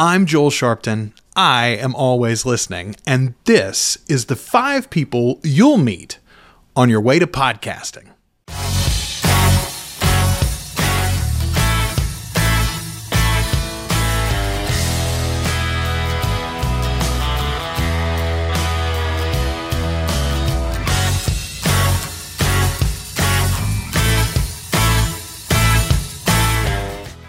I'm Joel Sharpton. I am always listening, and this is the five people you'll meet on your way to podcasting.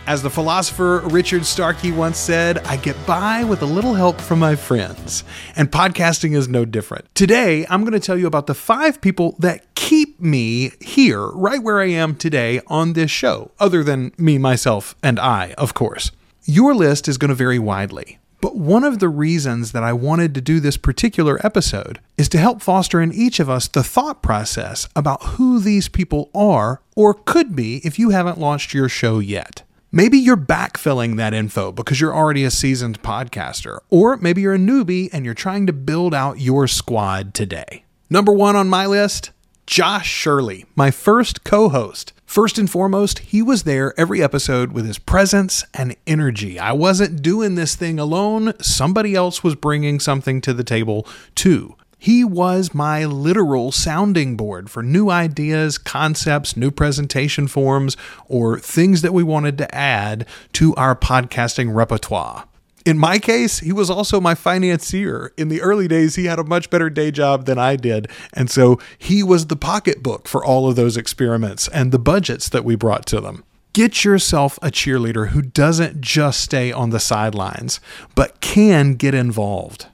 As the philosopher Richard Starkey once said, I get by with a little help from my friends. And podcasting is no different. Today, I'm going to tell you about the five people that keep me here, right where I am today on this show, other than me, myself, and I, of course. Your list is going to vary widely. But one of the reasons that I wanted to do this particular episode is to help foster in each of us the thought process about who these people are or could be if you haven't launched your show yet. Maybe you're backfilling that info because you're already a seasoned podcaster, or maybe you're a newbie and you're trying to build out your squad today. Number one on my list, Josh Shirley, my first co host. First and foremost, he was there every episode with his presence and energy. I wasn't doing this thing alone, somebody else was bringing something to the table too. He was my literal sounding board for new ideas, concepts, new presentation forms, or things that we wanted to add to our podcasting repertoire. In my case, he was also my financier. In the early days, he had a much better day job than I did. And so he was the pocketbook for all of those experiments and the budgets that we brought to them. Get yourself a cheerleader who doesn't just stay on the sidelines, but can get involved.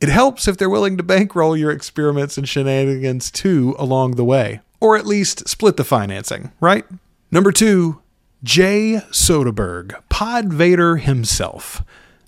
It helps if they're willing to bankroll your experiments and shenanigans too along the way, or at least split the financing, right? Number two, Jay Soderberg, Pod Vader himself.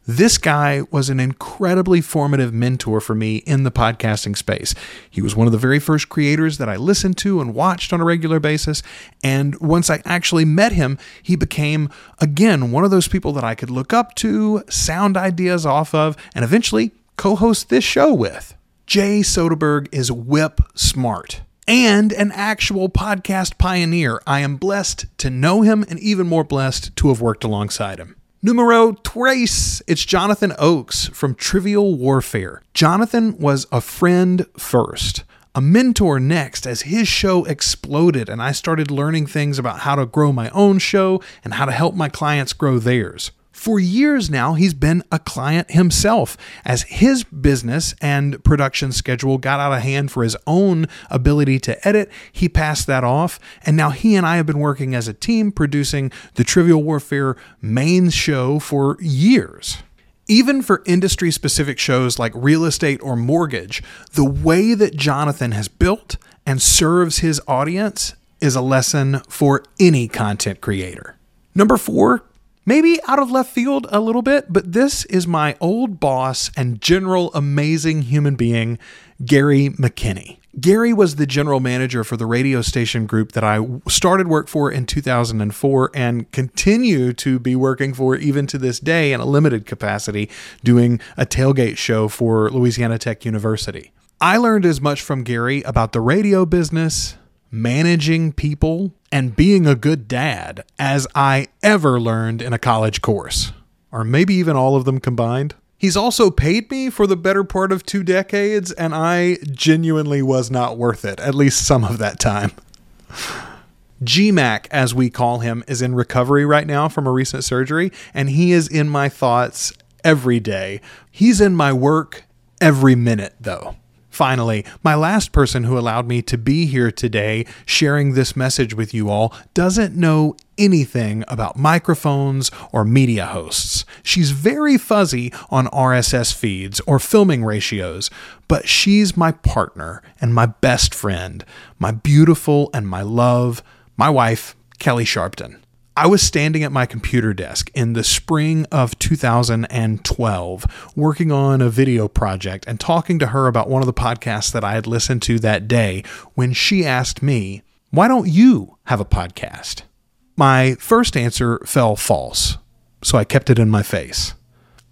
This guy was an incredibly formative mentor for me in the podcasting space. He was one of the very first creators that I listened to and watched on a regular basis. And once I actually met him, he became, again, one of those people that I could look up to, sound ideas off of, and eventually co host this show with. Jay Soderberg is whip smart and an actual podcast pioneer. I am blessed to know him and even more blessed to have worked alongside him. Numero tres, it's Jonathan Oakes from Trivial Warfare. Jonathan was a friend first, a mentor next as his show exploded and I started learning things about how to grow my own show and how to help my clients grow theirs. For years now, he's been a client himself as his business and production schedule got out of hand for his own ability to edit. He passed that off, and now he and I have been working as a team producing the Trivial Warfare main show for years. Even for industry specific shows like real estate or mortgage, the way that Jonathan has built and serves his audience is a lesson for any content creator. Number four, Maybe out of left field a little bit, but this is my old boss and general amazing human being, Gary McKinney. Gary was the general manager for the radio station group that I started work for in 2004 and continue to be working for even to this day in a limited capacity, doing a tailgate show for Louisiana Tech University. I learned as much from Gary about the radio business, managing people, and being a good dad as I ever learned in a college course, or maybe even all of them combined. He's also paid me for the better part of two decades, and I genuinely was not worth it, at least some of that time. GMAC, as we call him, is in recovery right now from a recent surgery, and he is in my thoughts every day. He's in my work every minute, though. Finally, my last person who allowed me to be here today sharing this message with you all doesn't know anything about microphones or media hosts. She's very fuzzy on RSS feeds or filming ratios, but she's my partner and my best friend, my beautiful and my love, my wife, Kelly Sharpton. I was standing at my computer desk in the spring of 2012 working on a video project and talking to her about one of the podcasts that I had listened to that day when she asked me, Why don't you have a podcast? My first answer fell false, so I kept it in my face.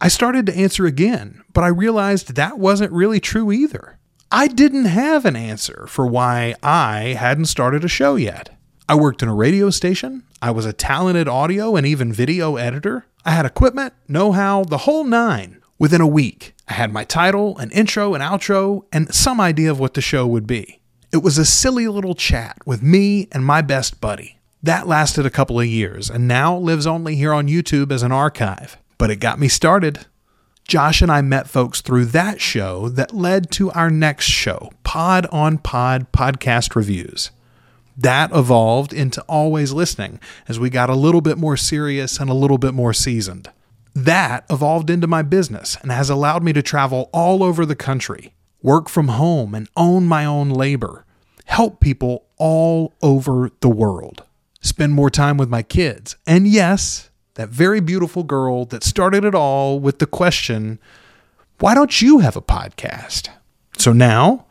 I started to answer again, but I realized that wasn't really true either. I didn't have an answer for why I hadn't started a show yet. I worked in a radio station. I was a talented audio and even video editor. I had equipment, know how, the whole nine. Within a week, I had my title, an intro, an outro, and some idea of what the show would be. It was a silly little chat with me and my best buddy. That lasted a couple of years and now lives only here on YouTube as an archive. But it got me started. Josh and I met folks through that show that led to our next show, Pod on Pod Podcast Reviews. That evolved into Always Listening as we got a little bit more serious and a little bit more seasoned. That evolved into my business and has allowed me to travel all over the country, work from home, and own my own labor, help people all over the world, spend more time with my kids, and yes, that very beautiful girl that started it all with the question, Why don't you have a podcast? So now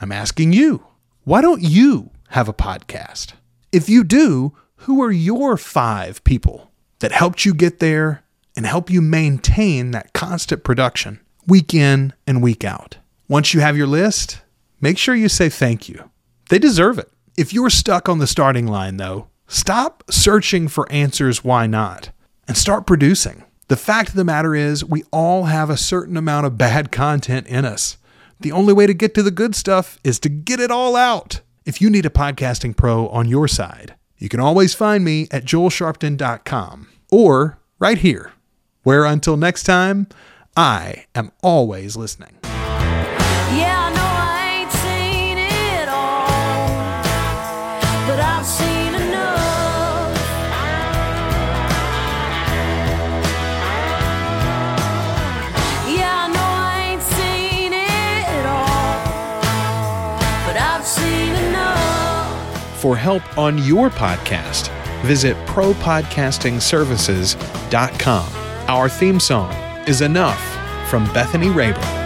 I'm asking you, why don't you have a podcast? If you do, who are your five people that helped you get there and help you maintain that constant production week in and week out? Once you have your list, make sure you say thank you. They deserve it. If you're stuck on the starting line, though, Stop searching for answers why not and start producing. The fact of the matter is, we all have a certain amount of bad content in us. The only way to get to the good stuff is to get it all out. If you need a podcasting pro on your side, you can always find me at joelsharpton.com or right here, where until next time, I am always listening. For help on your podcast, visit propodcastingservices.com. Our theme song is Enough from Bethany Rayburn.